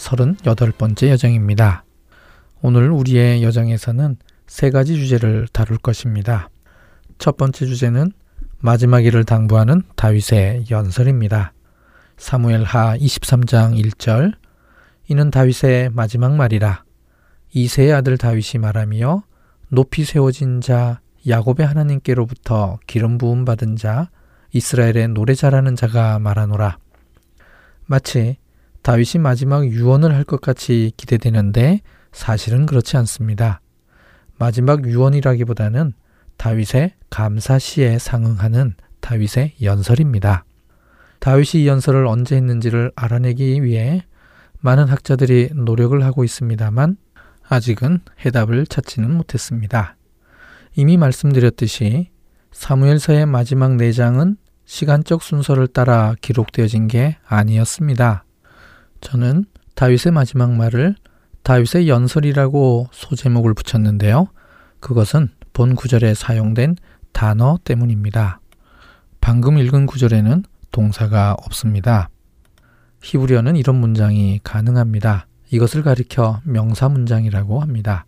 38번째 여정입니다. 오늘 우리의 여정에서는 세 가지 주제를 다룰 것입니다. 첫 번째 주제는 마지막 일을 당부하는 다윗의 연설입니다. 사무엘 하 23장 1절 이는 다윗의 마지막 말이라 이세의 아들 다윗이 말하며 높이 세워진 자 야곱의 하나님께로부터 기름 부음 받은 자 이스라엘의 노래 잘하는 자가 말하노라 마치 다윗이 마지막 유언을 할 것 같이 기대되는데 사실은 그렇지 않습니다. 마지막 유언이라기보다는 다윗의 감사시에 상응하는 다윗의 연설입니다. 다윗이 이 연설을 언제 했는지를 알아내기 위해 많은 학자들이 노력을 하고 있습니다만 아직은 해답을 찾지는 못했습니다. 이미 말씀드렸듯이 사무엘서의 마지막 네 장은 시간적 순서를 따라 기록되어진 게 아니었습니다. 저는 다윗의 마지막 말을 다윗의 연설이라고 소제목을 붙였는데요. 그것은 본 구절에 사용된 단어 때문입니다. 방금 읽은 구절에는 동사가 없습니다. 히브리어는 이런 문장이 가능합니다. 이것을 가리켜 명사 문장이라고 합니다.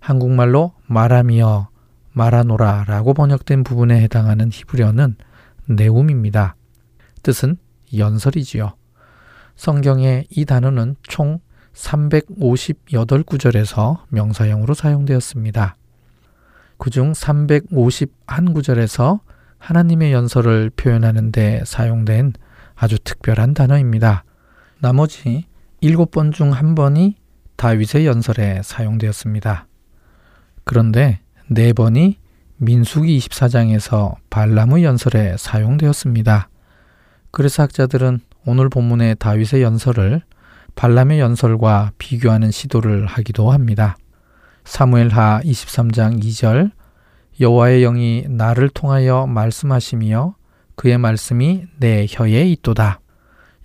한국말로 말하며 말하노라 라고 번역된 부분에 해당하는 히브리어는 내움입니다. 뜻은 연설이지요. 성경에 이 단어는 총 358구절에서 명사형으로 사용되었습니다. 그중 351구절에서 하나님의 연설을 표현하는 데 사용된 아주 특별한 단어입니다. 나머지 7번 중 한 번이 다윗의 연설에 사용되었습니다. 그런데 네 번이 민수기 24장에서 발람의 연설에 사용되었습니다. 그래서 학자들은 오늘 본문의 다윗의 연설을 발람의 연설과 비교하는 시도를 하기도 합니다. 사무엘하 23장 2절 여호와의 영이 나를 통하여 말씀하시며 그의 말씀이 내 혀에 있도다.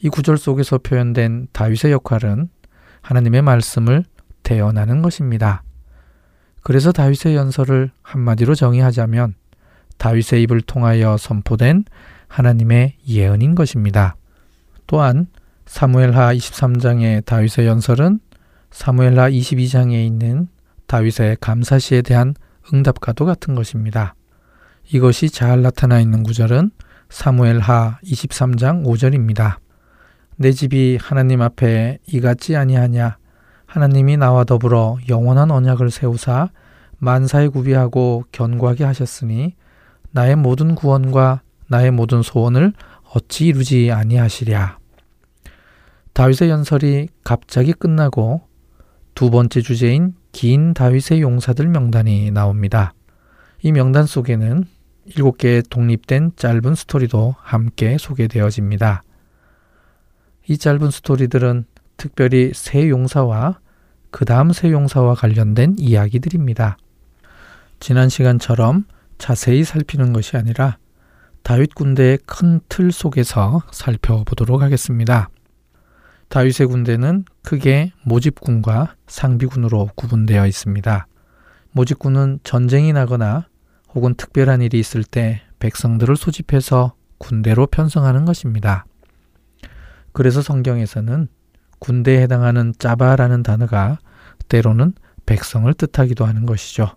이 구절 속에서 표현된 다윗의 역할은 하나님의 말씀을 대언하는 것입니다. 그래서 다윗의 연설을 한마디로 정의하자면 다윗의 입을 통하여 선포된 하나님의 예언인 것입니다. 또한 사무엘하 23장의 다윗의 연설은 사무엘하 22장에 있는 다윗의 감사시에 대한 응답과도 같은 것입니다. 이것이 잘 나타나 있는 구절은 사무엘하 23장 5절입니다. 내 집이 하나님 앞에 이같지 아니하냐 하나님이 나와 더불어 영원한 언약을 세우사 만사에 구비하고 견고하게 하셨으니 나의 모든 구원과 나의 모든 소원을 어찌 이루지 아니하시랴. 다윗의 연설이 갑자기 끝나고 두 번째 주제인 긴 다윗의 용사들 명단이 나옵니다. 이 명단 속에는 일곱 개의 독립된 짧은 스토리도 함께 소개되어집니다. 이 짧은 스토리들은 특별히 새 용사와 그 다음 새 용사와 관련된 이야기들입니다. 지난 시간처럼 자세히 살피는 것이 아니라 다윗 군대의 큰 틀 속에서 살펴보도록 하겠습니다. 다윗의 군대는 크게 모집군과 상비군으로 구분되어 있습니다. 모집군은 전쟁이 나거나 혹은 특별한 일이 있을 때 백성들을 소집해서 군대로 편성하는 것입니다. 그래서 성경에서는 군대에 해당하는 짜바라는 단어가 때로는 백성을 뜻하기도 하는 것이죠.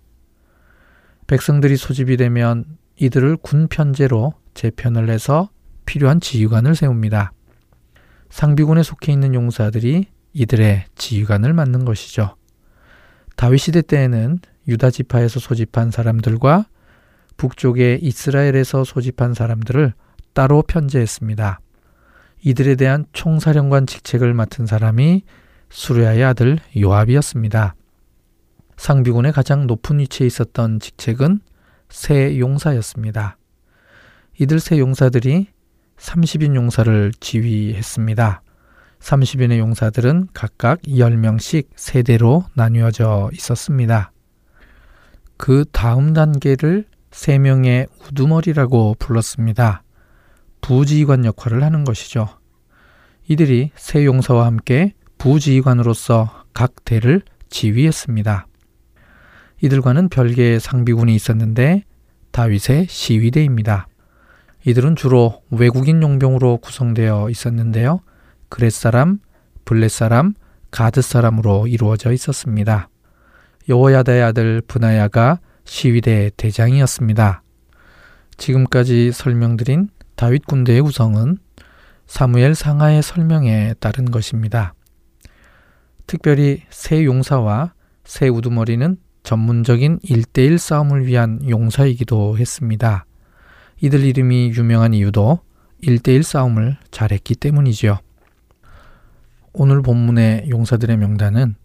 백성들이 소집이 되면 이들을 군 편제로 재편을 해서 필요한 지휘관을 세웁니다. 상비군에 속해 있는 용사들이 이들의 지휘관을 맡는 것이죠. 다윗 시대 때에는 유다 지파에서 소집한 사람들과 북쪽의 이스라엘에서 소집한 사람들을 따로 편제했습니다. 이들에 대한 총사령관 직책을 맡은 사람이 수르야의 아들 요압이었습니다. 상비군의 가장 높은 위치에 있었던 직책은 새 용사였습니다. 이들 새 용사들이 30인 용사를 지휘했습니다. 30인의 용사들은 각각 10명씩 세대로 나뉘어져 있었습니다. 그 다음 단계를 3명의 우두머리라고 불렀습니다. 부지휘관 역할을 하는 것이죠. 이들이 새 용사와 함께 부지휘관으로서 각 대를 지휘했습니다. 이들과는 별개의 상비군이 있었는데 다윗의 시위대입니다. 이들은 주로 외국인 용병으로 구성되어 있었는데요. 그렛 사람, 블렛 사람, 가드 사람으로 이루어져 있었습니다. 여호야다의 아들 브나야가 시위대 대장이었습니다. 지금까지 설명드린 다윗 군대의 구성은 사무엘 상하의 설명에 따른 것입니다. 특별히 새 용사와 새 우두머리는 전문적인 일대일 싸움을 위한 용사이기도 했습니다. 이들 이름이 유명한 이유도 일대일 싸움을 잘했기 때문이지요. 오늘 본문의 용사들의 명단은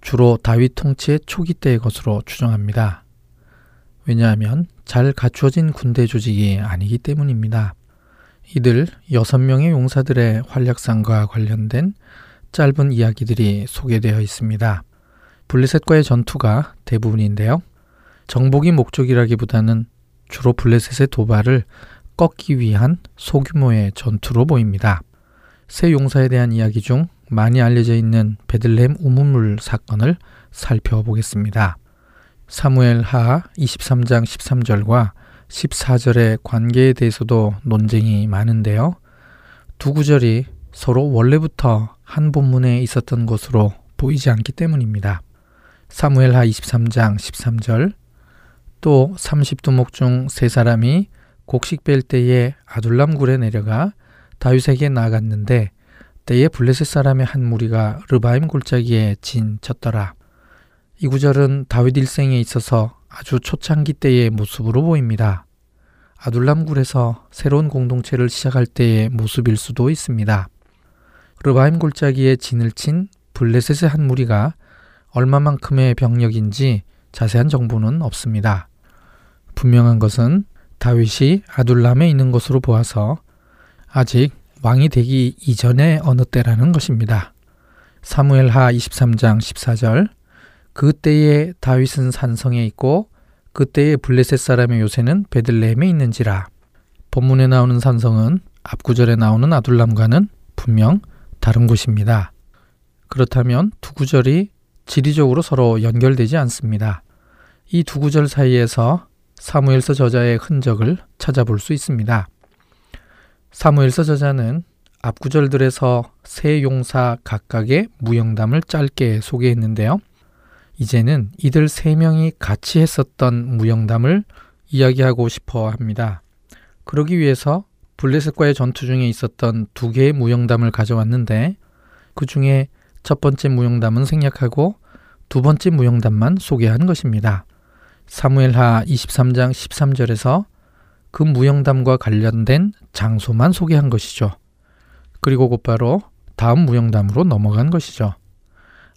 주로 다윗 통치의 초기 때의 것으로 추정합니다. 왜냐하면 잘 갖추어진 군대 조직이 아니기 때문입니다. 이들 6명의 용사들의 활약상과 관련된 짧은 이야기들이 소개되어 있습니다. 블레셋과의 전투가 대부분인데요. 정복이 목적이라기보다는 주로 블레셋의 도발을 꺾기 위한 소규모의 전투로 보입니다. 새 용사에 대한 이야기 중 많이 알려져 있는 베들레헴 우문물 사건을 살펴보겠습니다. 사무엘 하 23장 13절과 14절의 관계에 대해서도 논쟁이 많은데요. 두 구절이 서로 원래부터 한 본문에 있었던 것으로 보이지 않기 때문입니다. 사무엘 하 23장 13절 또 30두목 중 세 사람이 곡식 뺄 때에 아둘람 굴에 내려가 다윗에게 나갔는데 때에 블레셋 사람의 한 무리가 르바임 골짜기에 진 쳤더라. 이 구절은 다윗 일생에 있어서 아주 초창기 때의 모습으로 보입니다. 아둘람 굴에서 새로운 공동체를 시작할 때의 모습일 수도 있습니다. 르바임 골짜기에 진을 친 블레셋의 한 무리가 얼마만큼의 병력인지 자세한 정보는 없습니다. 분명한 것은 다윗이 아둘람에 있는 것으로 보아서 아직 왕이 되기 이전의 어느 때라는 것입니다. 사무엘하 23장 14절 그때에 다윗은 산성에 있고 그때의 블레셋 사람의 요새는 베들레헴에 있는지라. 본문에 나오는 산성은 앞구절에 나오는 아둘람과는 분명 다른 곳입니다. 그렇다면 두 구절이 지리적으로 서로 연결되지 않습니다. 이 두 구절 사이에서 사무엘서 저자의 흔적을 찾아볼 수 있습니다. 사무엘서 저자는 앞구절들에서 세 용사 각각의 무용담을 짧게 소개했는데요. 이제는 이들 세 명이 같이 했었던 무용담을 이야기하고 싶어 합니다. 그러기 위해서 블레셋과의 전투 중에 있었던 두 개의 무용담을 가져왔는데 그 중에 첫 번째 무용담은 생략하고 두 번째 무용담만 소개한 것입니다. 사무엘하 23장 13절에서 그 무용담과 관련된 장소만 소개한 것이죠. 그리고 곧바로 다음 무용담으로 넘어간 것이죠.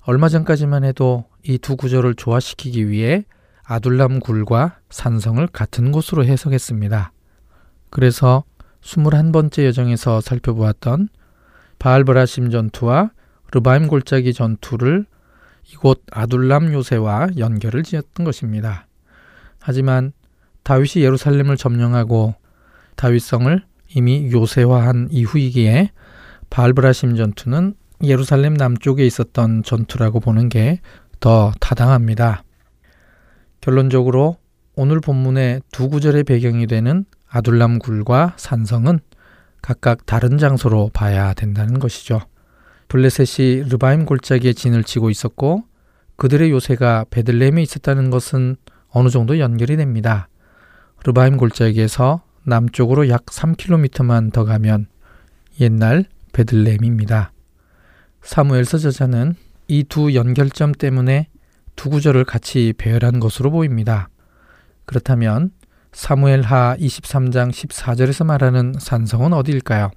얼마 전까지만 해도 이 두 구절을 조화시키기 위해 아둘람 굴과 산성을 같은 곳으로 해석했습니다. 그래서 21번째 여정에서 살펴보았던 바알브라심 전투와 르바임 골짜기 전투를 이곳 아둘람 요새와 연결을 지었던 것입니다. 하지만 다윗이 예루살렘을 점령하고 다윗성을 이미 요새화한 이후이기에 바알브라심 전투는 예루살렘 남쪽에 있었던 전투라고 보는 게 더 타당합니다. 결론적으로 오늘 본문의 두 구절의 배경이 되는 아둘람 굴과 산성은 각각 다른 장소로 봐야 된다는 것이죠. 블레셋이 르바임 골짜기에 진을 치고 있었고 그들의 요새가 베들레헴에 있었다는 것은 어느 정도 연결이 됩니다. 르바임 골짜기에서 남쪽으로 약 3km만 더 가면 옛날 베들레헴입니다. 사무엘서 저자는 이 두 연결점 때문에 두 구절을 같이 배열한 것으로 보입니다. 그렇다면 사무엘하 23장 14절에서 말하는 산성은 어디일까요?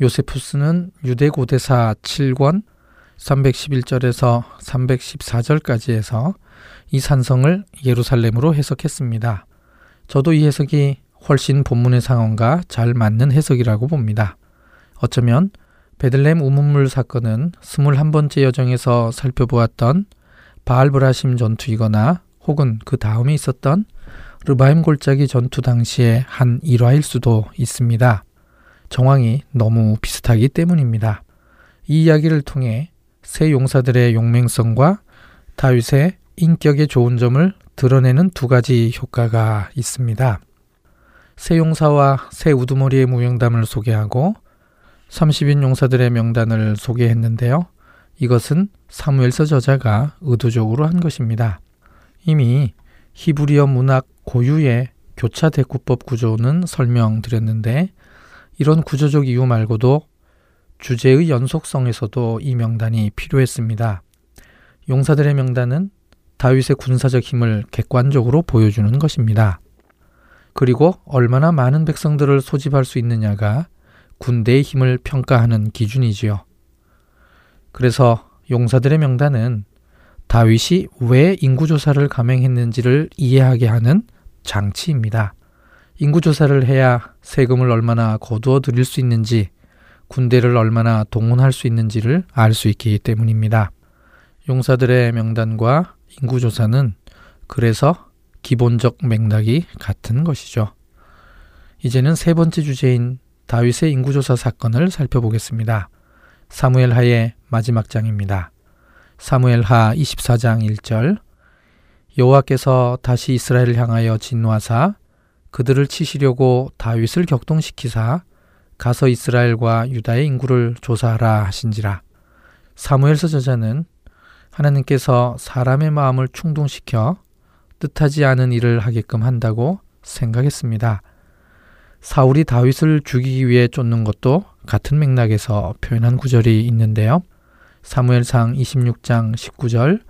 요세푸스는 유대 고대사 7권 311절에서 314절까지 해서 이 산성을 예루살렘으로 해석했습니다. 저도 이 해석이 훨씬 본문의 상황과 잘 맞는 해석이라고 봅니다. 어쩌면 베들렘 우문물 사건은 21번째 여정에서 살펴보았던 바알브라심 전투이거나 혹은 그 다음에 있었던 르바임 골짜기 전투 당시의 한 일화일 수도 있습니다. 정황이 너무 비슷하기 때문입니다. 이 이야기를 통해 새 용사들의 용맹성과 다윗의 인격의 좋은 점을 드러내는 두 가지 효과가 있습니다. 새 용사와 새 우두머리의 무용담을 소개하고 30인 용사들의 명단을 소개했는데요. 이것은 사무엘서 저자가 의도적으로 한 것입니다. 이미 히브리어 문학 고유의 교차 대구법 구조는 설명드렸는데 이런 구조적 이유 말고도 주제의 연속성에서도 이 명단이 필요했습니다. 용사들의 명단은 다윗의 군사적 힘을 객관적으로 보여주는 것입니다. 그리고 얼마나 많은 백성들을 소집할 수 있느냐가 군대의 힘을 평가하는 기준이지요. 그래서 용사들의 명단은 다윗이 왜 인구조사를 감행했는지를 이해하게 하는 장치입니다. 인구조사를 해야 세금을 얼마나 거두어 들일 수 있는지, 군대를 얼마나 동원할 수 있는지를 알 수 있기 때문입니다. 용사들의 명단과 인구조사는 그래서 기본적 맥락이 같은 것이죠. 이제는 세 번째 주제인 다윗의 인구조사 사건을 살펴보겠습니다. 사무엘 하의 마지막 장입니다. 사무엘 하 24장 1절 여호와께서 다시 이스라엘을 향하여 진노하사 그들을 치시려고 다윗을 격동시키사 가서 이스라엘과 유다의 인구를 조사하라 하신지라. 사무엘서 저자는 하나님께서 사람의 마음을 충동시켜 뜻하지 않은 일을 하게끔 한다고 생각했습니다. 사울이 다윗을 죽이기 위해 쫓는 것도 같은 맥락에서 표현한 구절이 있는데요. 사무엘상 26장 19절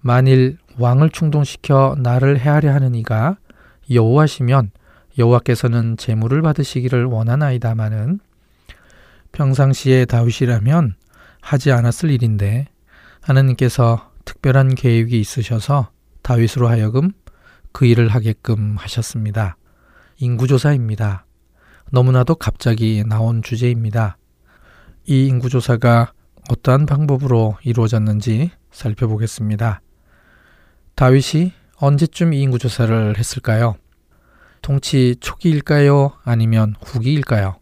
만일 왕을 충동시켜 나를 해하려 하는 이가 여호와시면 여호와께서는 재물을 받으시기를 원하나이다마는 평상시에 다윗이라면 하지 않았을 일인데 하나님께서 특별한 계획이 있으셔서 다윗으로 하여금 그 일을 하게끔 하셨습니다. 인구조사입니다. 너무나도 갑자기 나온 주제입니다. 이 인구조사가 어떠한 방법으로 이루어졌는지 살펴보겠습니다. 다윗이 언제쯤 이 인구조사를 했을까요? 통치 초기일까요? 아니면 후기일까요?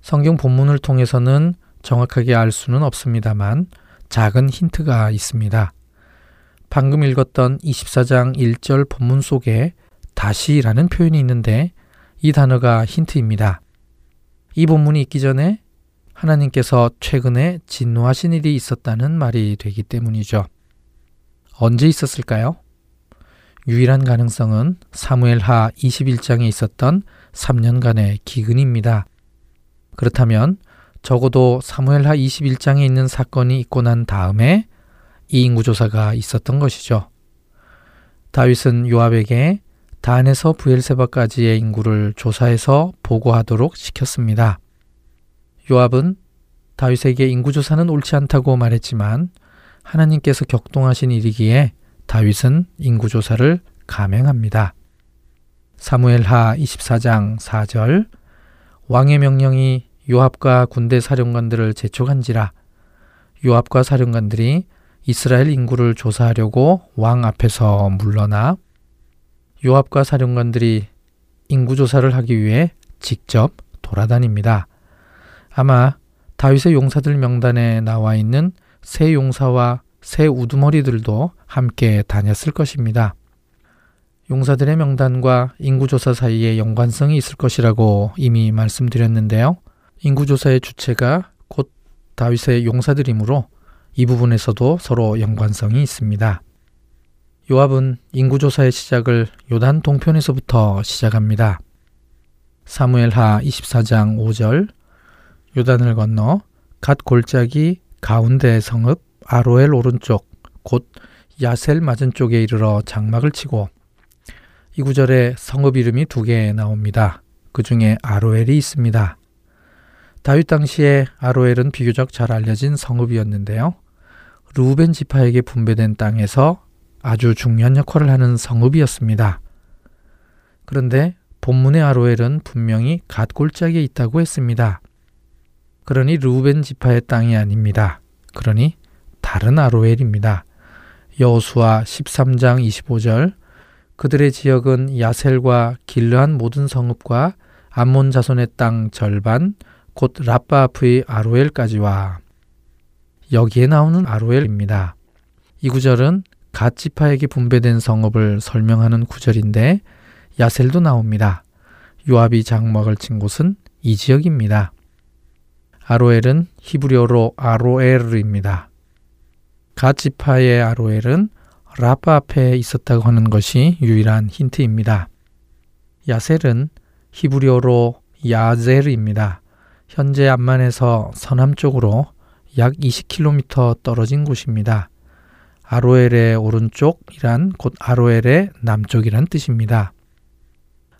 성경 본문을 통해서는 정확하게 알 수는 없습니다만 작은 힌트가 있습니다. 방금 읽었던 24장 1절 본문 속에 다시라는 표현이 있는데 이 단어가 힌트입니다. 이 본문이 있기 전에 하나님께서 최근에 진노하신 일이 있었다는 말이 되기 때문이죠. 언제 있었을까요? 유일한 가능성은 사무엘하 21장에 있었던 3년간의 기근입니다. 그렇다면 적어도 사무엘하 21장에 있는 사건이 있고 난 다음에 이 인구조사가 있었던 것이죠. 다윗은 요압에게 단에서 부엘세바까지의 인구를 조사해서 보고하도록 시켰습니다. 요압은 다윗에게 인구조사는 옳지 않다고 말했지만 하나님께서 격동하신 일이기에 다윗은 인구조사를 감행합니다. 사무엘하 24장 4절 왕의 명령이 요압과 군대 사령관들을 재촉한지라 요압과 사령관들이 이스라엘 인구를 조사하려고 왕 앞에서 물러나 요압과 사령관들이 인구 조사를 하기 위해 직접 돌아다닙니다. 아마 다윗의 용사들 명단에 나와 있는 새 용사와 새 우두머리들도 함께 다녔을 것입니다. 용사들의 명단과 인구조사 사이에 연관성이 있을 것이라고 이미 말씀드렸는데요. 인구조사의 주체가 곧 다윗의 용사들이므로 이 부분에서도 서로 연관성이 있습니다. 요압은 인구조사의 시작을 요단 동편에서부터 시작합니다. 사무엘하 24장 5절 요단을 건너 갓 골짜기 가운데 성읍 아로엘 오른쪽 곧 야셀 맞은 쪽에 이르러 장막을 치고 이 구절에 성읍 이름이 두 개 나옵니다. 그 중에 아로엘이 있습니다. 다윗 당시에 아로엘은 비교적 잘 알려진 성읍이었는데요. 루벤 지파에게 분배된 땅에서 아주 중요한 역할을 하는 성읍이었습니다. 그런데 본문의 아로엘은 분명히 갓 골짜기에 있다고 했습니다. 그러니 루벤 지파의 땅이 아닙니다. 그러니 다른 아로엘입니다. 여호수아 13장 25절 그들의 지역은 야셀과 길르한 모든 성읍과 암몬 자손의 땅 절반 곧 라빠 앞의 아로엘까지와 여기에 나오는 아로엘입니다. 이 구절은 갓 지파에게 분배된 성읍을 설명하는 구절인데 야셀도 나옵니다. 요압이 장막을 친 곳은 이 지역입니다. 아로엘은 히브리어로 아로엘입니다. 갓 지파의 아로엘은 라파 앞에 있었다고 하는 것이 유일한 힌트입니다. 야셀은 히브리어로 야젤입니다. 현재 암만에서 서남쪽으로 약 20km 떨어진 곳입니다. 아로엘의 오른쪽이란 곧 아로엘의 남쪽이란 뜻입니다.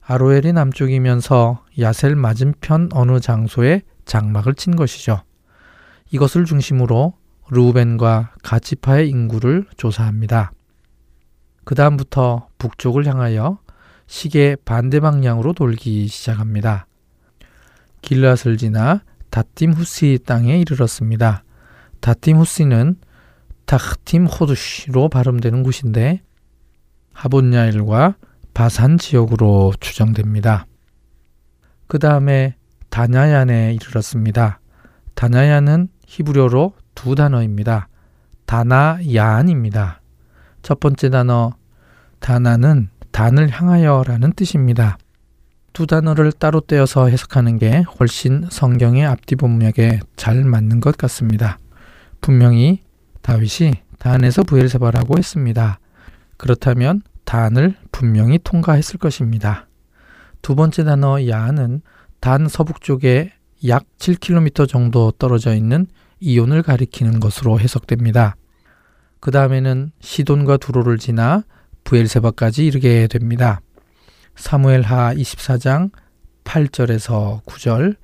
아로엘이 남쪽이면서 야셀 맞은편 어느 장소에 장막을 친 것이죠. 이것을 중심으로 루벤과 가치파의 인구를 조사합니다. 그 다음부터 북쪽을 향하여 시계 반대 방향으로 돌기 시작합니다. 길라스를 지나 다팀 후시 땅에 이르렀습니다. 다팀 후시는 타흐팀 호두시로 발음되는 곳인데 하본야일과 바산 지역으로 추정됩니다. 그 다음에 다냐얀에 이르렀습니다. 다냐얀은 히브리어로 두 단어입니다. 다나야안입니다. 첫 번째 단어 다나는 단을 향하여라는 뜻입니다. 두 단어를 따로 떼어서 해석하는 게 훨씬 성경의 앞뒤 본맥에 잘 맞는 것 같습니다. 분명히 다윗이 단에서 부엘세바라고 했습니다. 그렇다면 단을 분명히 통과했을 것입니다. 두 번째 단어 야는 단 서북쪽에 약 7km 정도 떨어져 있는 이온을 가리키는 것으로 해석됩니다. 그 다음에는 시돈과 두로를 지나 부엘세바까지 이르게 됩니다. 사무엘하 24장 8절에서 9절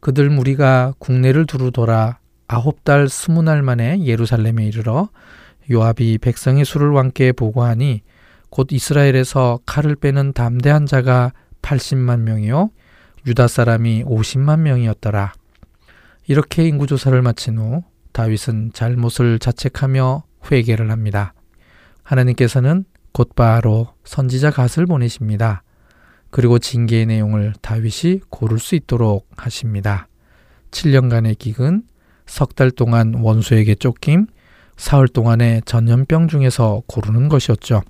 그들 무리가 국내를 두루 돌아 아홉 달 스무 날 만에 예루살렘에 이르러 요압이 백성의 수를 왕께 보고하니 곧 이스라엘에서 칼을 빼는 담대한 자가 80만 명이요 유다 사람이 50만 명이었더라. 이렇게 인구 조사를 마친 후 다윗은 잘못을 자책하며 회개를 합니다. 하나님께서는 곧바로 선지자 갓을 보내십니다. 그리고 징계의 내용을 다윗이 고를 수 있도록 하십니다. 7년간의 기근, 석 달 동안 원수에게 쫓김, 사흘 동안의 전염병 중에서 고르는 것이었죠.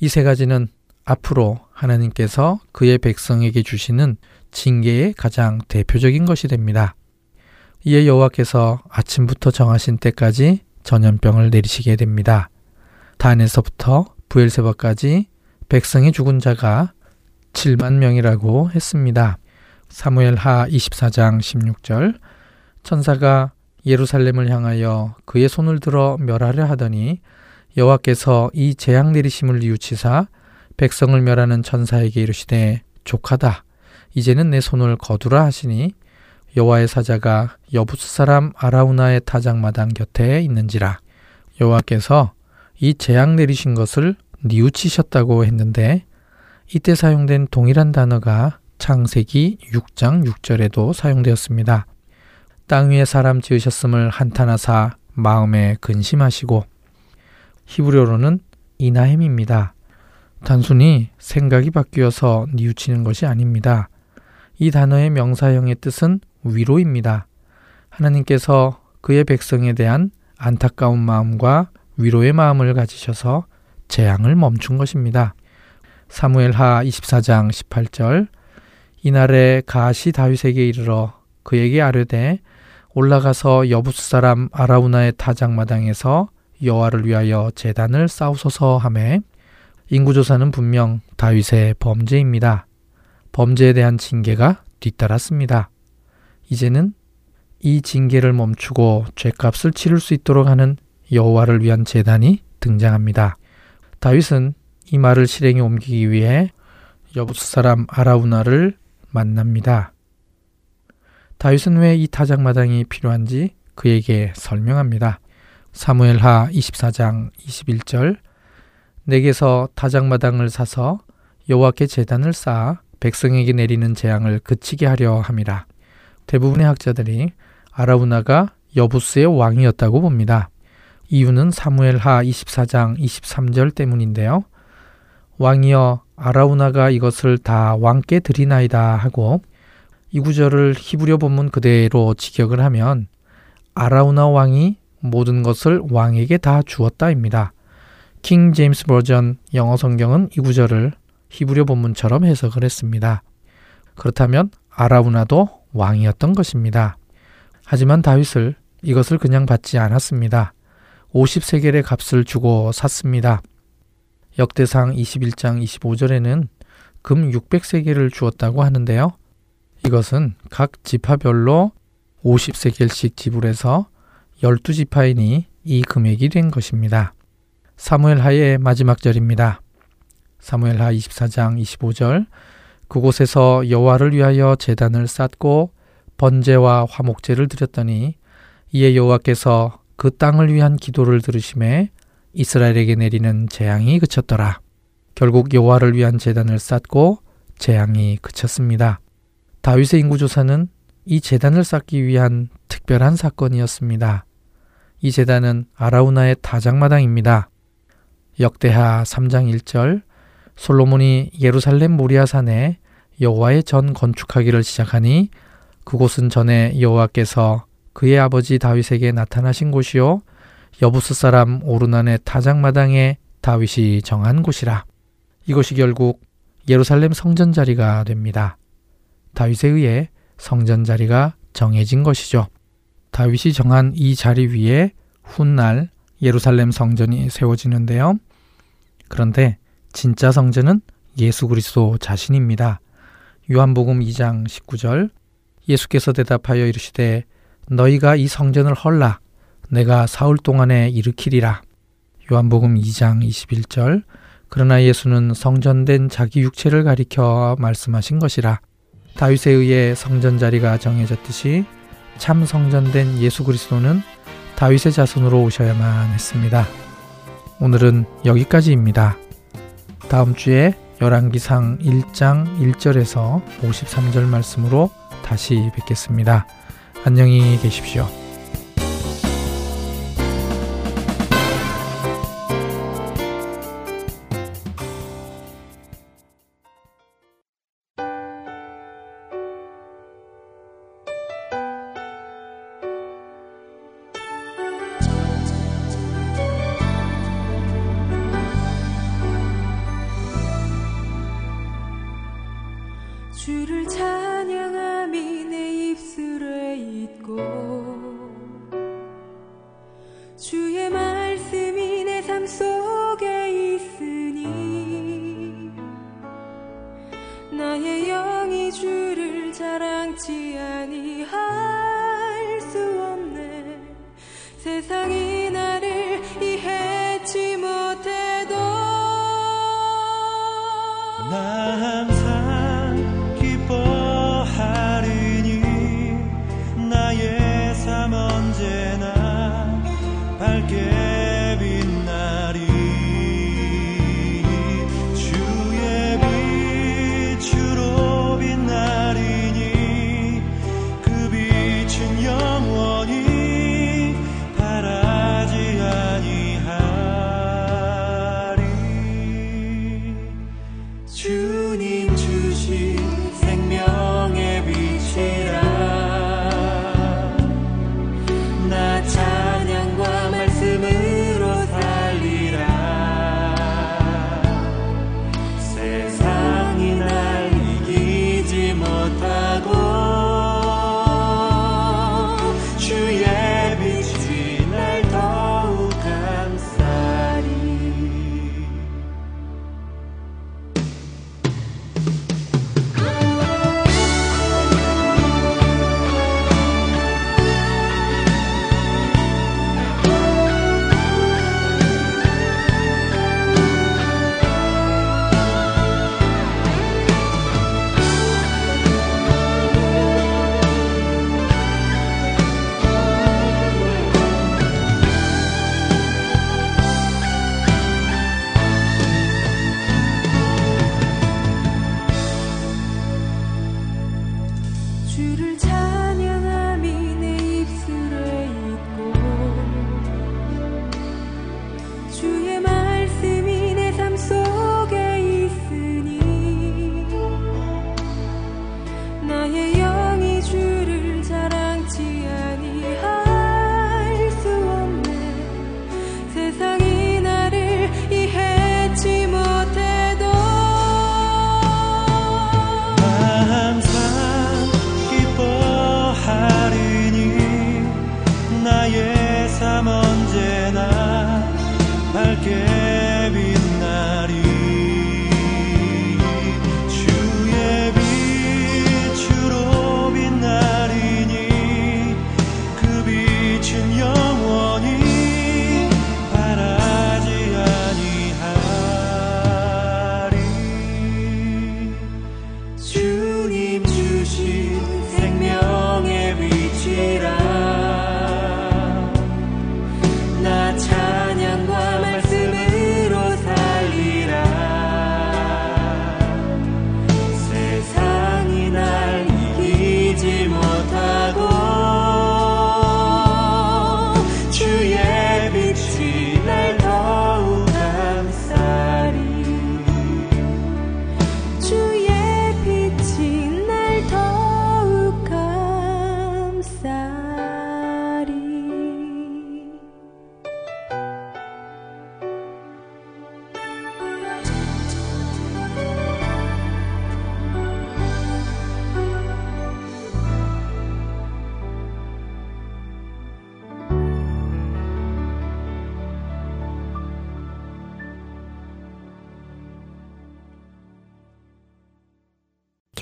이 세 가지는 앞으로 하나님께서 그의 백성에게 주시는 징계의 가장 대표적인 것이 됩니다. 이에 여호와께서 아침부터 정하신 때까지 전염병을 내리시게 됩니다. 단에서부터 부엘세바까지 백성의 죽은 자가 7만 명이라고 했습니다. 사무엘 하 24장 16절. 천사가 예루살렘을 향하여 그의 손을 들어 멸하려 하더니 여호와께서 이 재앙 내리심을 뉘우치사 백성을 멸하는 천사에게 이르시되 족하다. 이제는 내 손을 거두라 하시니 여호와의 사자가 여부스 사람 아라우나의 타작마당 곁에 있는지라. 여호와께서 이 재앙 내리신 것을 뉘우치셨다고 했는데 이때 사용된 동일한 단어가 창세기 6장 6절에도 사용되었습니다. 땅 위에 사람 지으셨음을 한탄하사 마음에 근심하시고 히브리어로는 이나햄입니다. 단순히 생각이 바뀌어서 뉘우치는 것이 아닙니다. 이 단어의 명사형의 뜻은 위로입니다. 하나님께서 그의 백성에 대한 안타까운 마음과 위로의 마음을 가지셔서 재앙을 멈춘 것입니다. 사무엘하 24장 18절 이날에 가시 다윗에게 이르러 그에게 아뢰되 올라가서 여부스 사람 아라우나의 타작마당에서 여호와를 위하여 재단을 쌓으소서 하매 인구조사는 분명 다윗의 범죄입니다. 범죄에 대한 징계가 뒤따랐습니다. 이제는 이 징계를 멈추고 죄값을 치를 수 있도록 하는 여호와를 위한 재단이 등장합니다. 다윗은 이 말을 실행에 옮기기 위해 여부스 사람 아라우나를 만납니다. 다윗은 왜 이 타작마당이 필요한지 그에게 설명합니다. 사무엘하 24장 21절 내게서 타작마당을 사서 여호와께 제단을 쌓아 백성에게 내리는 재앙을 그치게 하려 함이라. 대부분의 학자들이 아라우나가 여부스의 왕이었다고 봅니다. 이유는 사무엘하 24장 23절 때문인데요. 왕이여 아라우나가 이것을 다 왕께 드리나이다 하고 이 구절을 히브리어 본문 그대로 직역을 하면 아라우나 왕이 모든 것을 왕에게 다 주었다입니다. 킹 제임스 버전 영어 성경은 이 구절을 히브리어 본문처럼 해석을 했습니다. 그렇다면 아라우나도 왕이었던 것입니다. 하지만 다윗을 이것을 그냥 받지 않았습니다. 50세겔의 값을 주고 샀습니다. 역대상 21장 25절에는 금 600세겔을 주었다고 하는데요. 이것은 각 지파별로 50세겔씩 지불해서 12지파인이 이 금액이 된 것입니다. 사무엘하의 마지막 절입니다. 사무엘하 24장 25절 그곳에서 여호와를 위하여 제단을 쌓고 번제와 화목제를 드렸더니 이에 여호와께서 그 땅을 위한 기도를 들으심에 이스라엘에게 내리는 재앙이 그쳤더라. 결국 여호와를 위한 제단을 쌓고 재앙이 그쳤습니다. 다윗의 인구 조사는 이 재단을 쌓기 위한 특별한 사건이었습니다. 이 재단은 아라우나의 타작마당입니다. 역대하 3장 1절 솔로몬이 예루살렘 모리아산에 여호와의 전 건축하기를 시작하니 그곳은 전에 여호와께서 그의 아버지 다윗에게 나타나신 곳이요 여부스 사람 오르난의 타작마당에 다윗이 정한 곳이라. 이것이 결국 예루살렘 성전 자리가 됩니다. 다윗에 의해 성전 자리가 정해진 것이죠. 다윗이 정한 이 자리 위에 훗날 예루살렘 성전이 세워지는데요. 그런데 진짜 성전은 예수 그리스도 자신입니다. 요한복음 2장 19절 예수께서 대답하여 이르시되 너희가 이 성전을 헐라 내가 사흘 동안에 일으키리라. 요한복음 2장 21절 그러나 예수는 성전된 자기 육체를 가리켜 말씀하신 것이라. 다윗에 의해 성전 자리가 정해졌듯이 참 성전된 예수 그리스도는 다윗의 자손으로 오셔야만 했습니다. 오늘은 여기까지입니다. 다음 주에 열왕기상 1장 1절에서 53절 말씀으로 다시 뵙겠습니다. 안녕히 계십시오.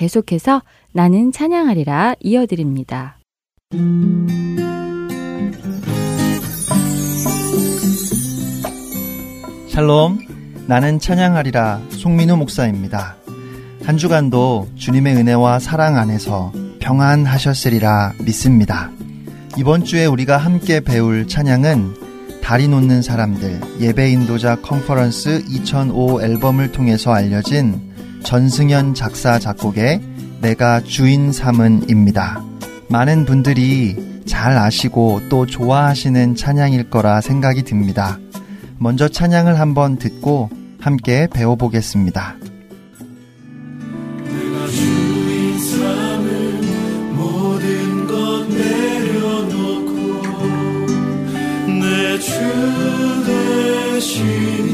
계속해서 나는 찬양하리라 이어드립니다. 샬롬, 나는 찬양하리라 송민호 목사입니다. 한 주간도 주님의 은혜와 사랑 안에서 평안하셨으리라 믿습니다. 이번 주에 우리가 함께 배울 찬양은 다리 놓는 사람들 예배 인도자 컨퍼런스 2005 앨범을 통해서 알려진 전승현 작사 작곡의 내가 주인 삼은입니다. 많은 분들이 잘 아시고 또 좋아하시는 찬양일 거라 생각이 듭니다. 먼저 찬양을 한번 듣고 함께 배워보겠습니다. 주 대신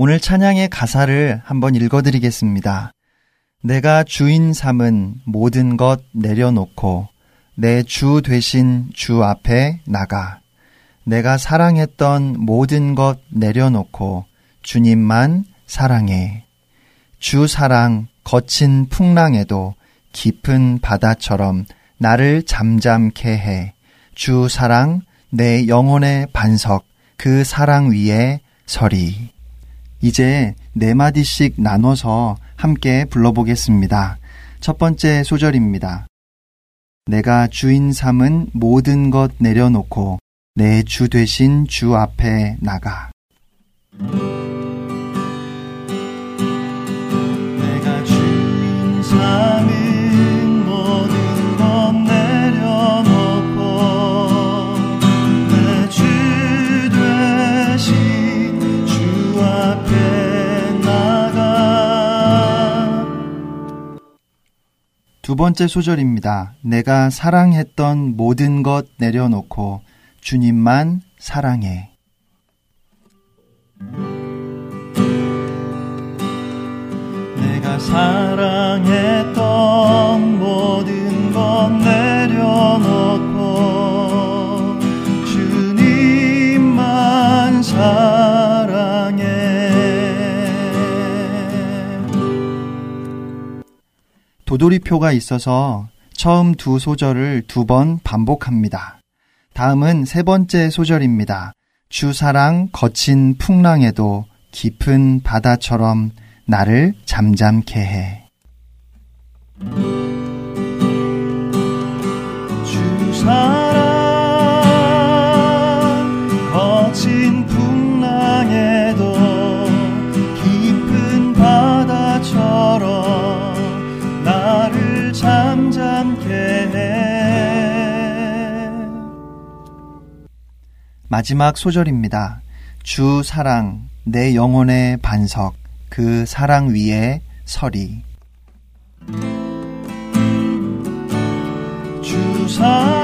오늘 찬양의 가사를 한번 읽어드리겠습니다. 내가 주인 삼은 모든 것 내려놓고 내주 되신 주 앞에 나가. 내가 사랑했던 모든 것 내려놓고 주님만 사랑해. 주 사랑 거친 풍랑에도 깊은 바다처럼 나를 잠잠케 해. 주 사랑 내 영혼의 반석 그 사랑 위에 서리. 이제 네 마디씩 나눠서 함께 불러보겠습니다. 첫 번째 소절입니다. 내가 주인 삼은 모든 것 내려놓고 내주 되신 주 앞에 나가. 두 번째 소절입니다. 내가 사랑했던 모든 것 내려놓고 주님만 사랑해. 내가 사랑했던 모든 것 내려놓고 주님만 사랑해 도돌이표가 있어서 처음 두 소절을 두 번 반복합니다. 다음은 세 번째 소절입니다. 주 사랑 거친 풍랑에도 깊은 바다처럼 나를 잠잠케 해. 주사 마지막 소절입니다. 주 사랑 내 영혼의 반석 그 사랑 위에 서리. 주 사랑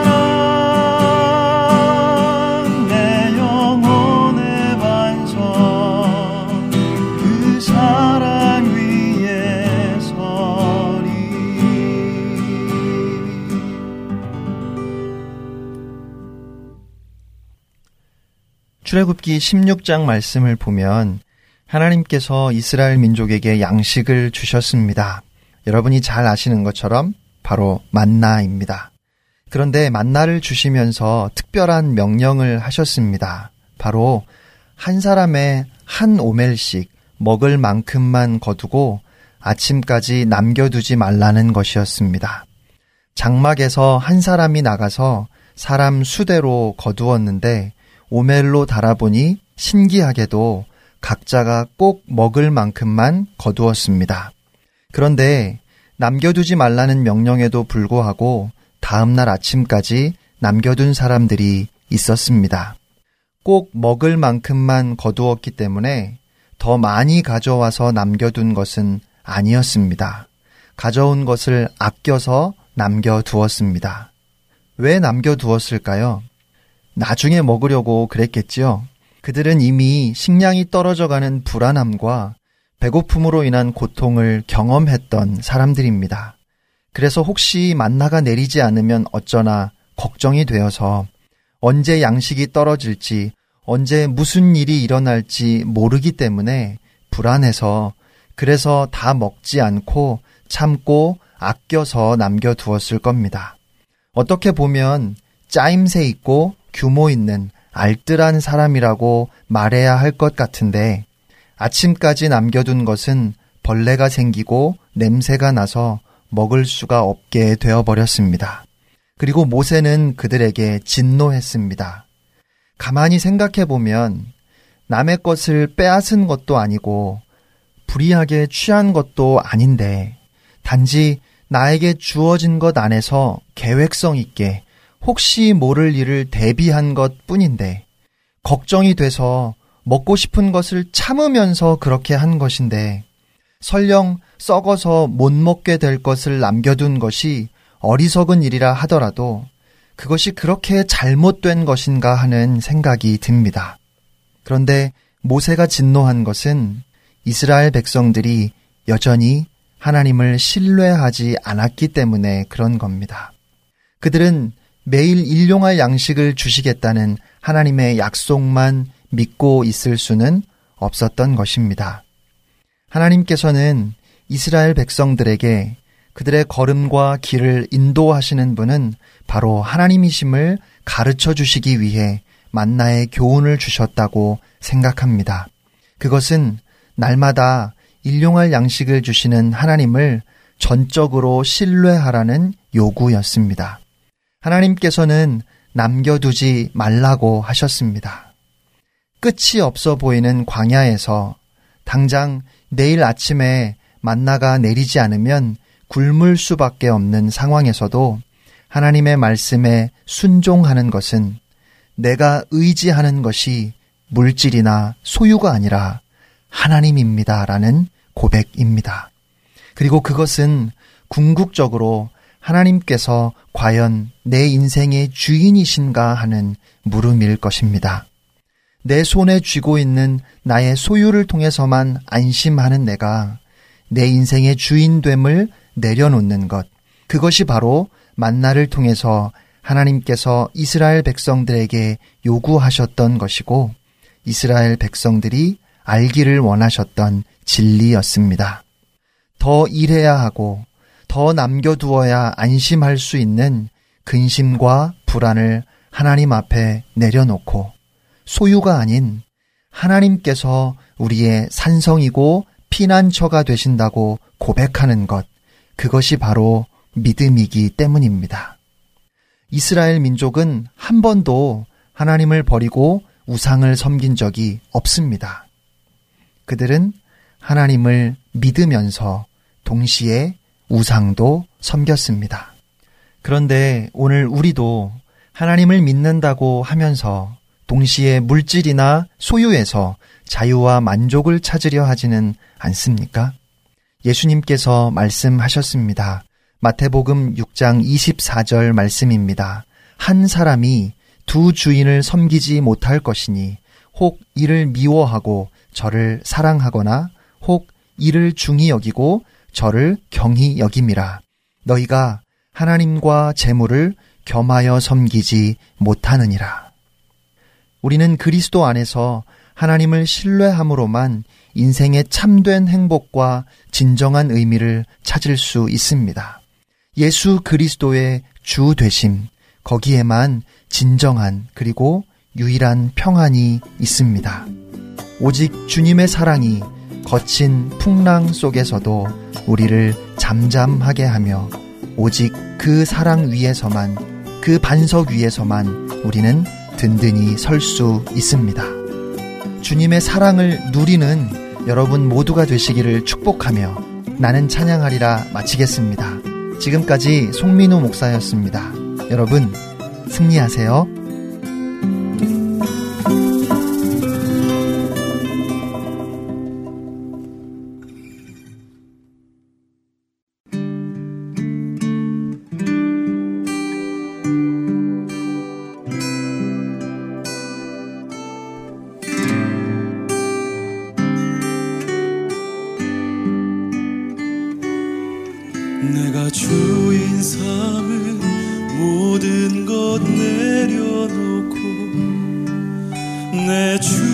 출애굽기 16장 말씀을 보면 하나님께서 이스라엘 민족에게 양식을 주셨습니다. 여러분이 잘 아시는 것처럼 바로 만나입니다. 그런데 만나를 주시면서 특별한 명령을 하셨습니다. 바로 한 사람의 한 오멜씩 먹을 만큼만 거두고 아침까지 남겨두지 말라는 것이었습니다. 장막에서 한 사람이 나가서 사람 수대로 거두었는데 오멜로 달아보니 신기하게도 각자가 꼭 먹을 만큼만 거두었습니다. 그런데 남겨두지 말라는 명령에도 불구하고 다음날 아침까지 남겨둔 사람들이 있었습니다. 꼭 먹을 만큼만 거두었기 때문에 더 많이 가져와서 남겨둔 것은 아니었습니다. 가져온 것을 아껴서 남겨두었습니다. 왜 남겨두었을까요? 나중에 먹으려고 그랬겠지요. 그들은 이미 식량이 떨어져가는 불안함과 배고픔으로 인한 고통을 경험했던 사람들입니다. 그래서 혹시 만나가 내리지 않으면 어쩌나 걱정이 되어서 언제 양식이 떨어질지 언제 무슨 일이 일어날지 모르기 때문에 불안해서 그래서 다 먹지 않고 참고 아껴서 남겨두었을 겁니다. 어떻게 보면 짜임새 있고 규모 있는 알뜰한 사람이라고 말해야 할 것 같은데 아침까지 남겨둔 것은 벌레가 생기고 냄새가 나서 먹을 수가 없게 되어버렸습니다. 그리고 모세는 그들에게 진노했습니다. 가만히 생각해 보면 남의 것을 빼앗은 것도 아니고 불이하게 취한 것도 아닌데 단지 나에게 주어진 것 안에서 계획성 있게 혹시 모를 일을 대비한 것 뿐인데 걱정이 돼서 먹고 싶은 것을 참으면서 그렇게 한 것인데 설령 썩어서 못 먹게 될 것을 남겨둔 것이 어리석은 일이라 하더라도 그것이 그렇게 잘못된 것인가 하는 생각이 듭니다. 그런데 모세가 진노한 것은 이스라엘 백성들이 여전히 하나님을 신뢰하지 않았기 때문에 그런 겁니다. 그들은 매일 일용할 양식을 주시겠다는 하나님의 약속만 믿고 있을 수는 없었던 것입니다. 하나님께서는 이스라엘 백성들에게 그들의 걸음과 길을 인도하시는 분은 바로 하나님이심을 가르쳐 주시기 위해 만나의 교훈을 주셨다고 생각합니다. 그것은 날마다 일용할 양식을 주시는 하나님을 전적으로 신뢰하라는 요구였습니다. 하나님께서는 남겨두지 말라고 하셨습니다. 끝이 없어 보이는 광야에서 당장 내일 아침에 만나가 내리지 않으면 굶을 수밖에 없는 상황에서도 하나님의 말씀에 순종하는 것은 내가 의지하는 것이 물질이나 소유가 아니라 하나님입니다. 라는 고백입니다. 그리고 그것은 궁극적으로 하나님께서 과연 내 인생의 주인이신가 하는 물음일 것입니다. 내 손에 쥐고 있는 나의 소유를 통해서만 안심하는 내가 내 인생의 주인됨을 내려놓는 것. 그것이 바로 만나를 통해서 하나님께서 이스라엘 백성들에게 요구하셨던 것이고 이스라엘 백성들이 알기를 원하셨던 진리였습니다. 더 일해야 하고 더 남겨두어야 안심할 수 있는 근심과 불안을 하나님 앞에 내려놓고 소유가 아닌 하나님께서 우리의 산성이고 피난처가 되신다고 고백하는 것, 그것이 바로 믿음이기 때문입니다. 이스라엘 민족은 한 번도 하나님을 버리고 우상을 섬긴 적이 없습니다. 그들은 하나님을 믿으면서 동시에 우상도 섬겼습니다. 그런데 오늘 우리도 하나님을 믿는다고 하면서 동시에 물질이나 소유에서 자유와 만족을 찾으려 하지는 않습니까? 예수님께서 말씀하셨습니다. 마태복음 6장 24절 말씀입니다. 한 사람이 두 주인을 섬기지 못할 것이니 혹 이를 미워하고 저를 사랑하거나 혹 이를 중히 여기고 저를 경히 여김이라. 너희가 하나님과 재물을 겸하여 섬기지 못하느니라. 우리는 그리스도 안에서 하나님을 신뢰함으로만 인생의 참된 행복과 진정한 의미를 찾을 수 있습니다. 예수 그리스도의 주 되심, 거기에만 진정한 그리고 유일한 평안이 있습니다. 오직 주님의 사랑이 거친 풍랑 속에서도 우리를 잠잠하게 하며 오직 그 사랑 위에서만 그 반석 위에서만 우리는 든든히 설 수 있습니다. 주님의 사랑을 누리는 여러분 모두가 되시기를 축복하며 나는 찬양하리라 마치겠습니다. 지금까지 송민우 목사였습니다. 여러분, 승리하세요. 내가 주인 삶을 모든 것 내려놓고 내 주.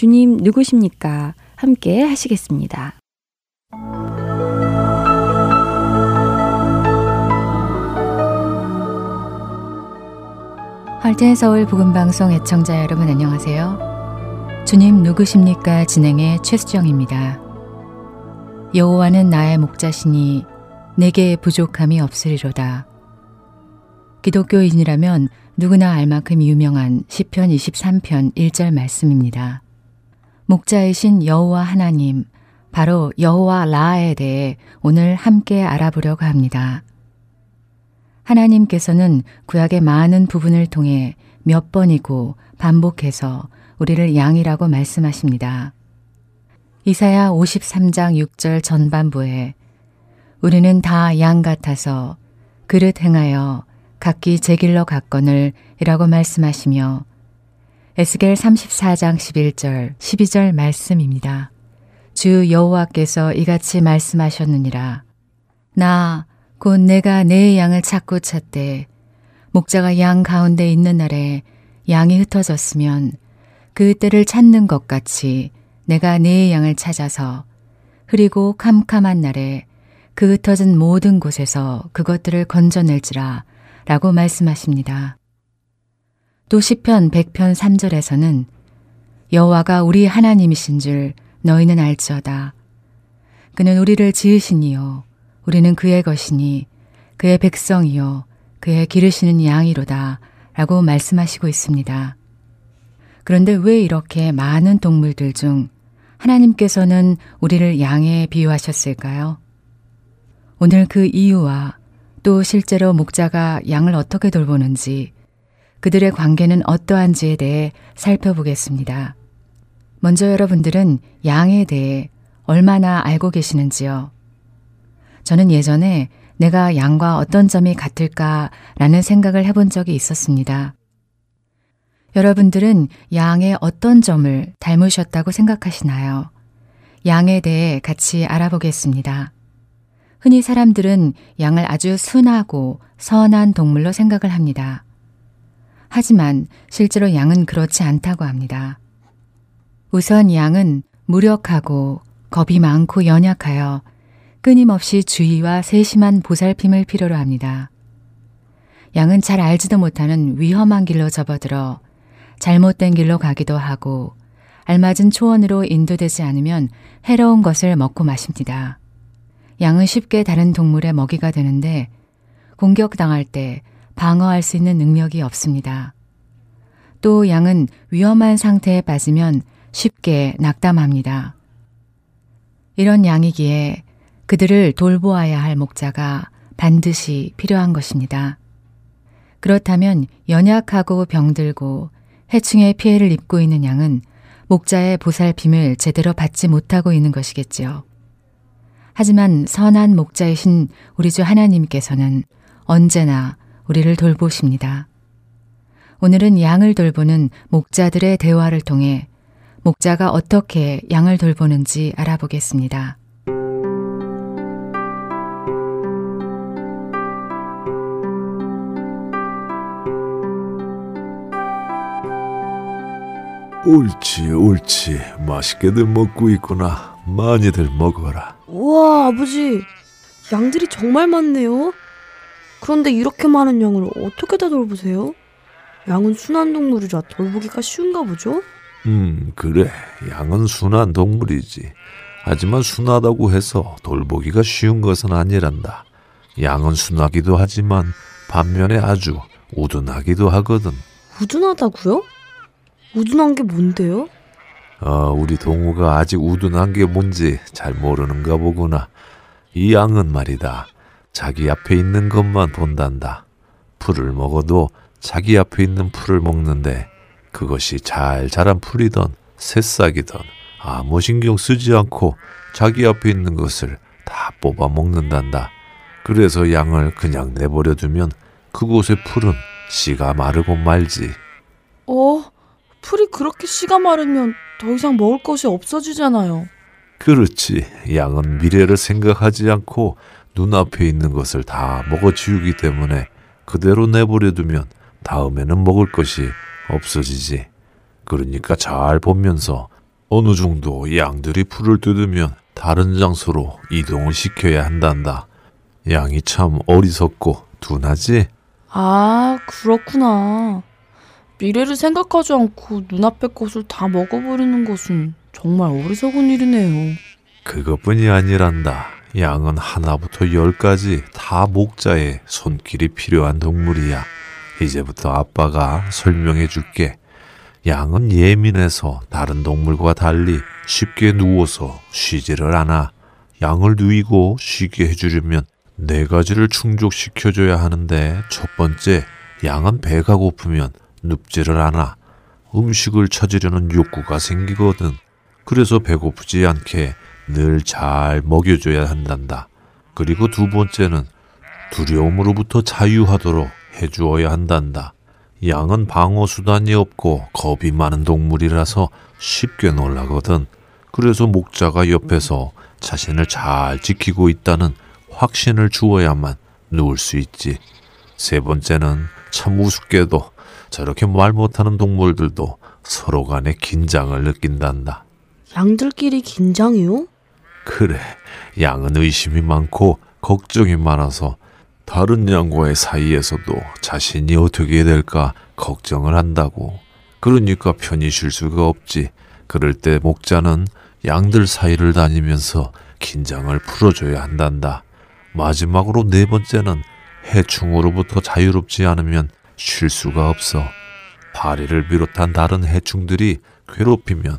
주님 누구십니까? 함께 하시겠습니다. 할텐 서울 복음 방송 애청자 여러분 안녕하세요. 주님 누구십니까? 진행의 최수정입니다. 여호와는 나의 목자시니 내게 부족함이 없으리로다. 기독교인이라면 누구나 알 만큼 유명한 시편 23편 1절 말씀입니다. 목자이신 여호와 하나님, 바로 여호와 라에 대해 오늘 함께 알아보려고 합니다. 하나님께서는 구약의 많은 부분을 통해 몇 번이고 반복해서 우리를 양이라고 말씀하십니다. 이사야 53장 6절 전반부에 우리는 다 양 같아서 그릇 행하여 각기 제 길로 갔거늘 이라고 말씀하시며 에스겔 34장 11절 12절 말씀입니다. 주 여호와께서 이같이 말씀하셨느니라 나 곧 내가 내 양을 찾고 찾되 목자가 양 가운데 있는 날에 양이 흩어졌으면 그 때를 찾는 것 같이 내가 내 양을 찾아서 흐리고 캄캄한 날에 그 흩어진 모든 곳에서 그것들을 건져낼지라 라고 말씀하십니다. 또 시편 100편 3절에서는 여호와가 우리 하나님이신 줄 너희는 알지어다. 그는 우리를 지으시니요 우리는 그의 것이니 그의 백성이요 그의 기르시는 양이로다 라고 말씀하시고 있습니다. 그런데 왜 이렇게 많은 동물들 중 하나님께서는 우리를 양에 비유하셨을까요? 오늘 그 이유와 또 실제로 목자가 양을 어떻게 돌보는지 그들의 관계는 어떠한지에 대해 살펴보겠습니다. 먼저 여러분들은 양에 대해 얼마나 알고 계시는지요? 저는 예전에 내가 양과 어떤 점이 같을까라는 생각을 해본 적이 있었습니다. 여러분들은 양의 어떤 점을 닮으셨다고 생각하시나요? 양에 대해 같이 알아보겠습니다. 흔히 사람들은 양을 아주 순하고 선한 동물로 생각을 합니다. 하지만 실제로 양은 그렇지 않다고 합니다. 우선 양은 무력하고 겁이 많고 연약하여 끊임없이 주의와 세심한 보살핌을 필요로 합니다. 양은 잘 알지도 못하는 위험한 길로 접어들어 잘못된 길로 가기도 하고 알맞은 초원으로 인도되지 않으면 해로운 것을 먹고 마십니다. 양은 쉽게 다른 동물의 먹이가 되는데 공격당할 때 방어할 수 있는 능력이 없습니다. 또 양은 위험한 상태에 빠지면 쉽게 낙담합니다. 이런 양이기에 그들을 돌보아야 할 목자가 반드시 필요한 것입니다. 그렇다면 연약하고 병들고 해충의 피해를 입고 있는 양은 목자의 보살핌을 제대로 받지 못하고 있는 것이겠지요. 하지만 선한 목자이신 우리 주 하나님께서는 언제나 우리를 돌보십니다. 오늘은 양을 돌보는 목자들의 대화를 통해 목자가 어떻게 양을 돌보는지 알아보겠습니다. 옳지, 옳지. 맛있게들 먹고 있구나. 많이들 먹어라. 우와, 아버지. 양들이 정말 많네요. 그런데 이렇게 많은 양을 어떻게 다 돌보세요? 양은 순한 동물이라 돌보기가 쉬운가 보죠? 음, 그래. 양은 순한 동물이지. 하지만 순하다고 해서 돌보기가 쉬운 것은 아니란다. 양은 순하기도 하지만 반면에 아주 우둔하기도 하거든. 우둔하다고요? 우둔한 게 뭔데요? 어, 우리 동우가 아직 우둔한 게 뭔지 잘 모르는가 보구나. 이 양은 말이다. 자기 앞에 있는 것만 본단다. 풀을 먹어도 자기 앞에 있는 풀을 먹는데 그것이 잘 자란 풀이든 새싹이든 아무 신경 쓰지 않고 자기 앞에 있는 것을 다 뽑아 먹는단다. 그래서 양을 그냥 내버려 두면 그곳의 풀은 씨가 마르고 말지. 어, 풀이 그렇게 씨가 마르면 더 이상 먹을 것이 없어지잖아요. 그렇지. 양은 미래를 생각하지 않고 눈앞에 있는 것을 다 먹어 치우기 때문에 그대로 내버려 두면 다음에는 먹을 것이 없어지지. 그러니까 잘 보면서 어느 정도 양들이 풀을 뜯으면 다른 장소로 이동을 시켜야 한단다. 양이 참 어리석고 둔하지? 아, 그렇구나. 미래를 생각하지 않고 눈앞의 것을 다 먹어버리는 것은 정말 어리석은 일이네요. 그것뿐이 아니란다. 양은 하나부터 열까지 다 목자의 손길이 필요한 동물이야. 이제부터 아빠가 설명해 줄게. 양은 예민해서 다른 동물과 달리 쉽게 누워서 쉬지를 않아. 양을 누이고 쉬게 해주려면 네 가지를 충족시켜줘야 하는데 첫 번째, 양은 배가 고프면 눕지를 않아. 음식을 찾으려는 욕구가 생기거든. 그래서 배고프지 않게 늘 잘 먹여줘야 한단다. 그리고 두 번째는 두려움으로부터 자유하도록 해주어야 한단다. 양은 방어 수단이 없고 겁이 많은 동물이라서 쉽게 놀라거든. 그래서 목자가 옆에서 자신을 잘 지키고 있다는 확신을 주어야만 누울 수 있지. 세 번째는 참 우습게도 저렇게 말 못하는 동물들도 서로 간에 긴장을 느낀단다. 양들끼리 긴장해요? 그래, 양은 의심이 많고 걱정이 많아서 다른 양과의 사이에서도 자신이 어떻게 될까 걱정을 한다고. 그러니까 편히 쉴 수가 없지. 그럴 때 목자는 양들 사이를 다니면서 긴장을 풀어줘야 한단다. 마지막으로 네 번째는 해충으로부터 자유롭지 않으면 쉴 수가 없어. 파리를 비롯한 다른 해충들이 괴롭히면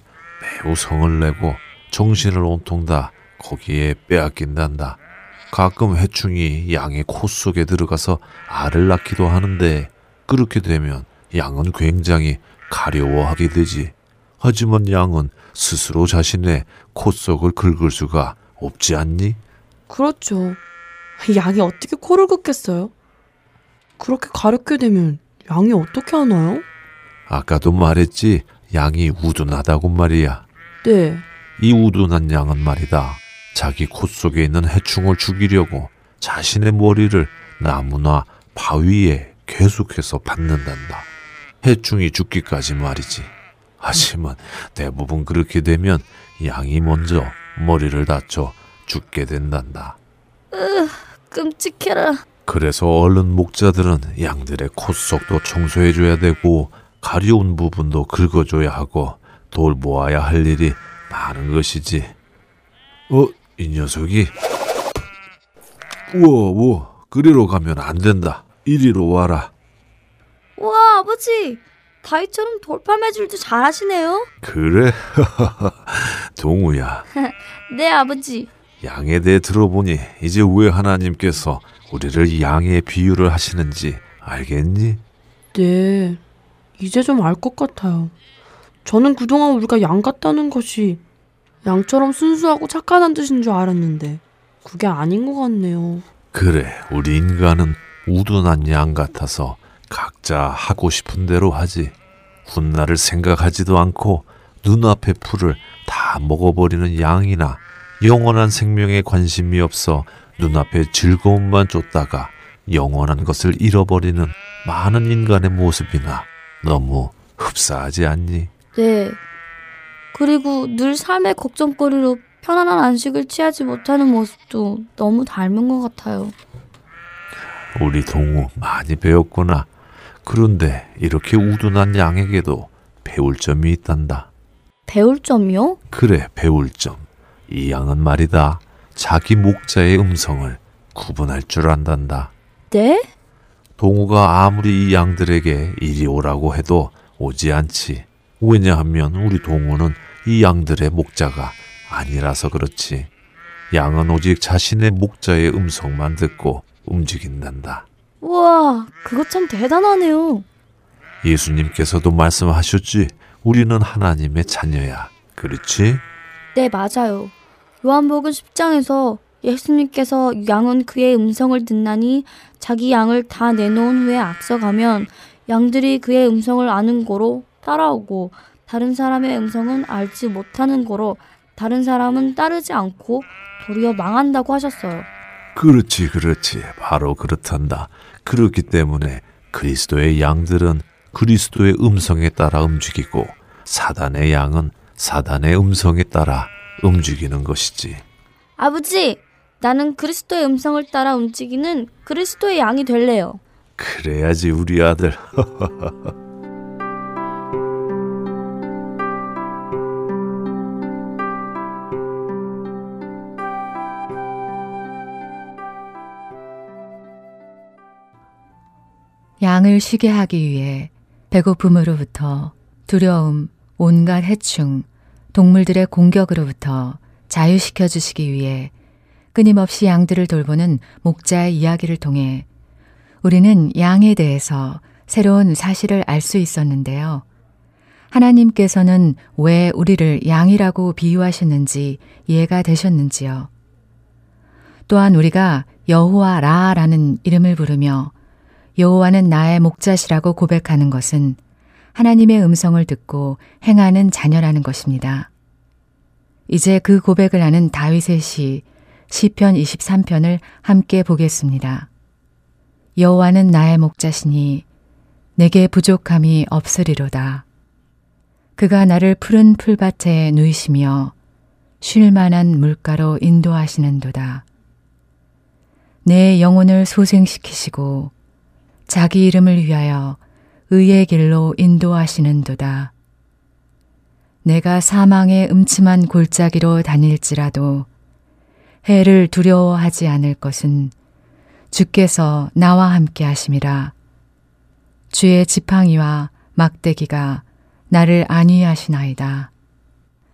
매우 성을 내고 정신을 온통 다 거기에 빼앗긴단다. 가끔 해충이 양의 코 속에 들어가서 알을 낳기도 하는데 그렇게 되면 양은 굉장히 가려워하게 되지. 하지만 양은 스스로 자신의 코 속을 긁을 수가 없지 않니? 그렇죠. 양이 어떻게 코를 긋겠어요? 그렇게 가렵게 되면 양이 어떻게 하나요? 아까도 말했지 양이 우둔하다고 말이야. 네. 이 우둔한 양은 말이다. 자기 코 속에 있는 해충을 죽이려고 자신의 머리를 나무나 바위에 계속해서 받는단다. 해충이 죽기까지 말이지. 하지만 대부분 그렇게 되면 양이 먼저 머리를 다쳐 죽게 된단다. 으, 끔찍해라. 그래서 얼른 목자들은 양들의 코 속도 청소해줘야 되고 가려운 부분도 긁어줘야 하고 돌보아야 할 일이 많은 것이지. 어, 이 녀석이 우와, 우와, 그리로 가면 안 된다. 이리로 와라. 우와, 아버지! 다이처럼 돌팔 매질도 잘하시네요. 그래? 동우야, 네, 아버지. 양에 대해 들어보니 이제 왜 하나님께서 우리를 양의 비유를 하시는지 알겠니? 네. 이제 좀 알 것 같아요. 저는 그동안 우리가 양 같다는 것이 양처럼 순수하고 착한 뜻인 줄 알았는데 그게 아닌 것 같네요. 그래, 우리 인간은 우둔한 양 같아서 각자 하고 싶은 대로 하지. 훗날을 생각하지도 않고 눈앞의 풀을 다 먹어버리는 양이나 영원한 생명에 관심이 없어 눈앞의 즐거움만 쫓다가 영원한 것을 잃어버리는 많은 인간의 모습이나 너무 흡사하지 않니? 네. 그리고 늘 삶의 걱정거리로 편안한 안식을 취하지 못하는 모습도 너무 닮은 것 같아요. 우리 동우 많이 배웠구나. 그런데 이렇게 우둔한 양에게도 배울 점이 있단다. 배울 점이요? 그래, 배울 점. 이 양은 말이다. 자기 목자의 음성을 구분할 줄 안단다. 네? 동우가 아무리 이 양들에게 이리 오라고 해도 오지 않지. 왜냐하면 우리 동우는 이 양들의 목자가 아니라서 그렇지. 양은 오직 자신의 목자의 음성만 듣고 움직인단다. 우와, 그거 참 대단하네요. 예수님께서도 말씀하셨지. 우리는 하나님의 자녀야. 그렇지? 네, 맞아요. 요한복음 10장에서 예수님께서 양은 그의 음성을 듣나니 자기 양을 다 내놓은 후에 앞서가면 양들이 그의 음성을 아는 거로 따라오고 다른 사람의 음성은 알지 못하는 거로 다른 사람은 따르지 않고 도리어 망한다고 하셨어요. 그렇지, 그렇지. 바로 그렇단다. 그렇기 때문에 그리스도의 양들은 그리스도의 음성에 따라 움직이고 사단의 양은 사단의 음성에 따라 움직이는 것이지. 아버지, 나는 그리스도의 음성을 따라 움직이는 그리스도의 양이 될래요. 그래야지 우리 아들. 양을 쉬게 하기 위해 배고픔으로부터 두려움, 온갖 해충, 동물들의 공격으로부터 자유시켜 주시기 위해 끊임없이 양들을 돌보는 목자의 이야기를 통해 우리는 양에 대해서 새로운 사실을 알 수 있었는데요. 하나님께서는 왜 우리를 양이라고 비유하셨는지 이해가 되셨는지요. 또한 우리가 여호와 라라는 이름을 부르며 여호와는 나의 목자시라고 고백하는 것은 하나님의 음성을 듣고 행하는 자녀라는 것입니다. 이제 그 고백을 하는 다윗의 시 시편 23편을 함께 보겠습니다. 여호와는 나의 목자시니 내게 부족함이 없으리로다. 그가 나를 푸른 풀밭에 누이시며 쉴 만한 물가로 인도하시는도다. 내 영혼을 소생시키시고 자기 이름을 위하여 의의 길로 인도하시는도다. 내가 사망의 음침한 골짜기로 다닐지라도 해를 두려워하지 않을 것은 주께서 나와 함께 하심이라. 주의 지팡이와 막대기가 나를 안위하시나이다.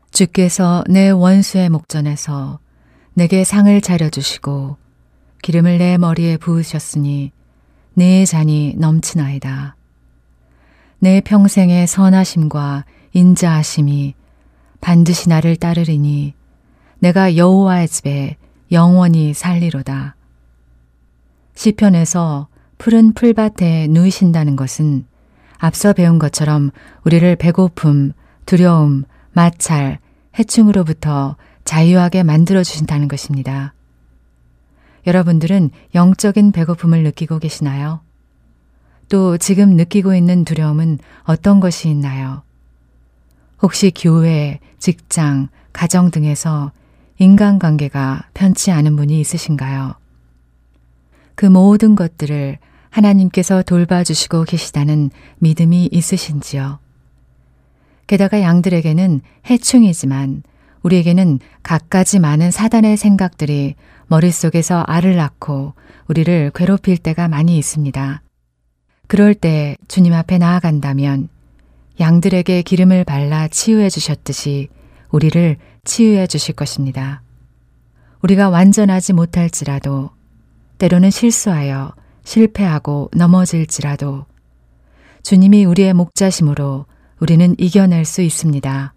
주께서 내 원수의 목전에서 내게 상을 차려주시고 기름을 내 머리에 부으셨으니 내 잔이 넘치나이다. 내 평생의 선하심과 인자하심이 반드시 나를 따르리니 내가 여호와의 집에 영원히 살리로다. 시편에서 푸른 풀밭에 누이신다는 것은 앞서 배운 것처럼 우리를 배고픔, 두려움, 마찰, 해충으로부터 자유하게 만들어 주신다는 것입니다. 여러분들은 영적인 배고픔을 느끼고 계시나요? 또 지금 느끼고 있는 두려움은 어떤 것이 있나요? 혹시 교회, 직장, 가정 등에서 인간관계가 편치 않은 분이 있으신가요? 그 모든 것들을 하나님께서 돌봐주시고 계시다는 믿음이 있으신지요? 게다가 양들에게는 해충이지만 우리에게는 갖가지 많은 사단의 생각들이 머릿속에서 알을 낳고 우리를 괴롭힐 때가 많이 있습니다. 그럴 때 주님 앞에 나아간다면 양들에게 기름을 발라 치유해 주셨듯이 우리를 치유해 주실 것입니다. 우리가 완전하지 못할지라도 때로는 실수하여 실패하고 넘어질지라도 주님이 우리의 목자심으로 우리는 이겨낼 수 있습니다.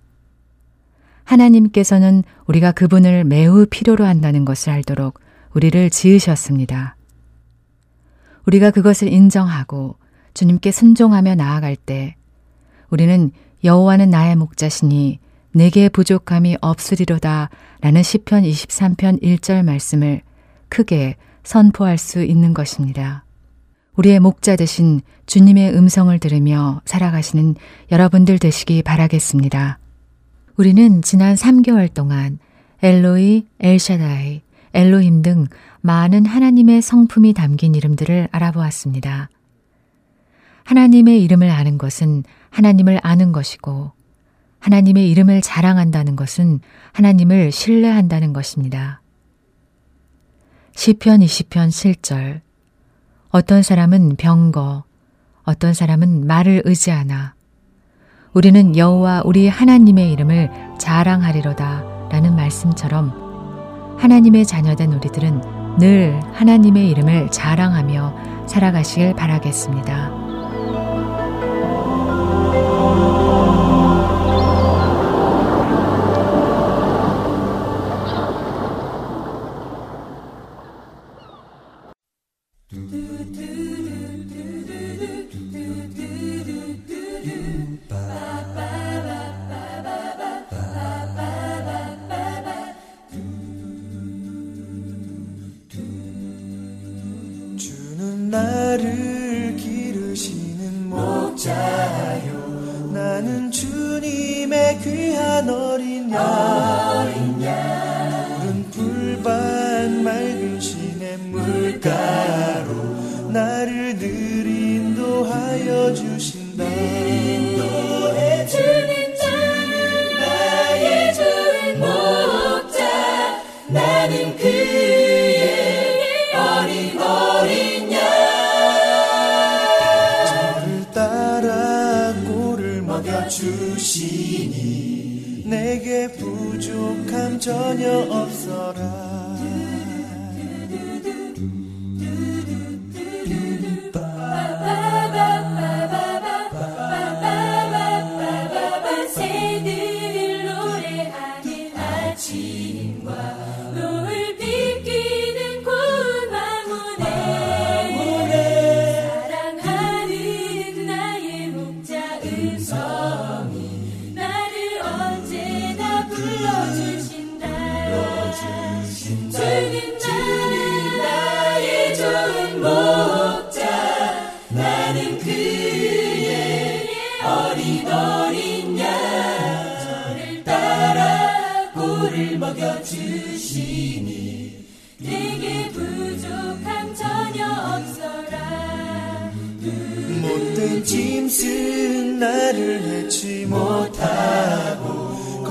하나님께서는 우리가 그분을 매우 필요로 한다는 것을 알도록 우리를 지으셨습니다. 우리가 그것을 인정하고 주님께 순종하며 나아갈 때 우리는 여호와는 나의 목자시니 내게 부족함이 없으리로다 라는 시편 23편 1절 말씀을 크게 선포할 수 있는 것입니다. 우리의 목자 되신 주님의 음성을 들으며 살아가시는 여러분들 되시기 바라겠습니다. 우리는 지난 3개월 동안 엘로이, 엘샤다이, 엘로힘 등 많은 하나님의 성품이 담긴 이름들을 알아보았습니다. 하나님의 이름을 아는 것은 하나님을 아는 것이고 하나님의 이름을 자랑한다는 것은 하나님을 신뢰한다는 것입니다. 시편 20편 7절 어떤 사람은 병거, 어떤 사람은 말을 의지하나 우리는 여호와 우리 하나님의 이름을 자랑하리로다 라는 말씀처럼 하나님의 자녀된 우리들은 늘 하나님의 이름을 자랑하며 살아가시길 바라겠습니다.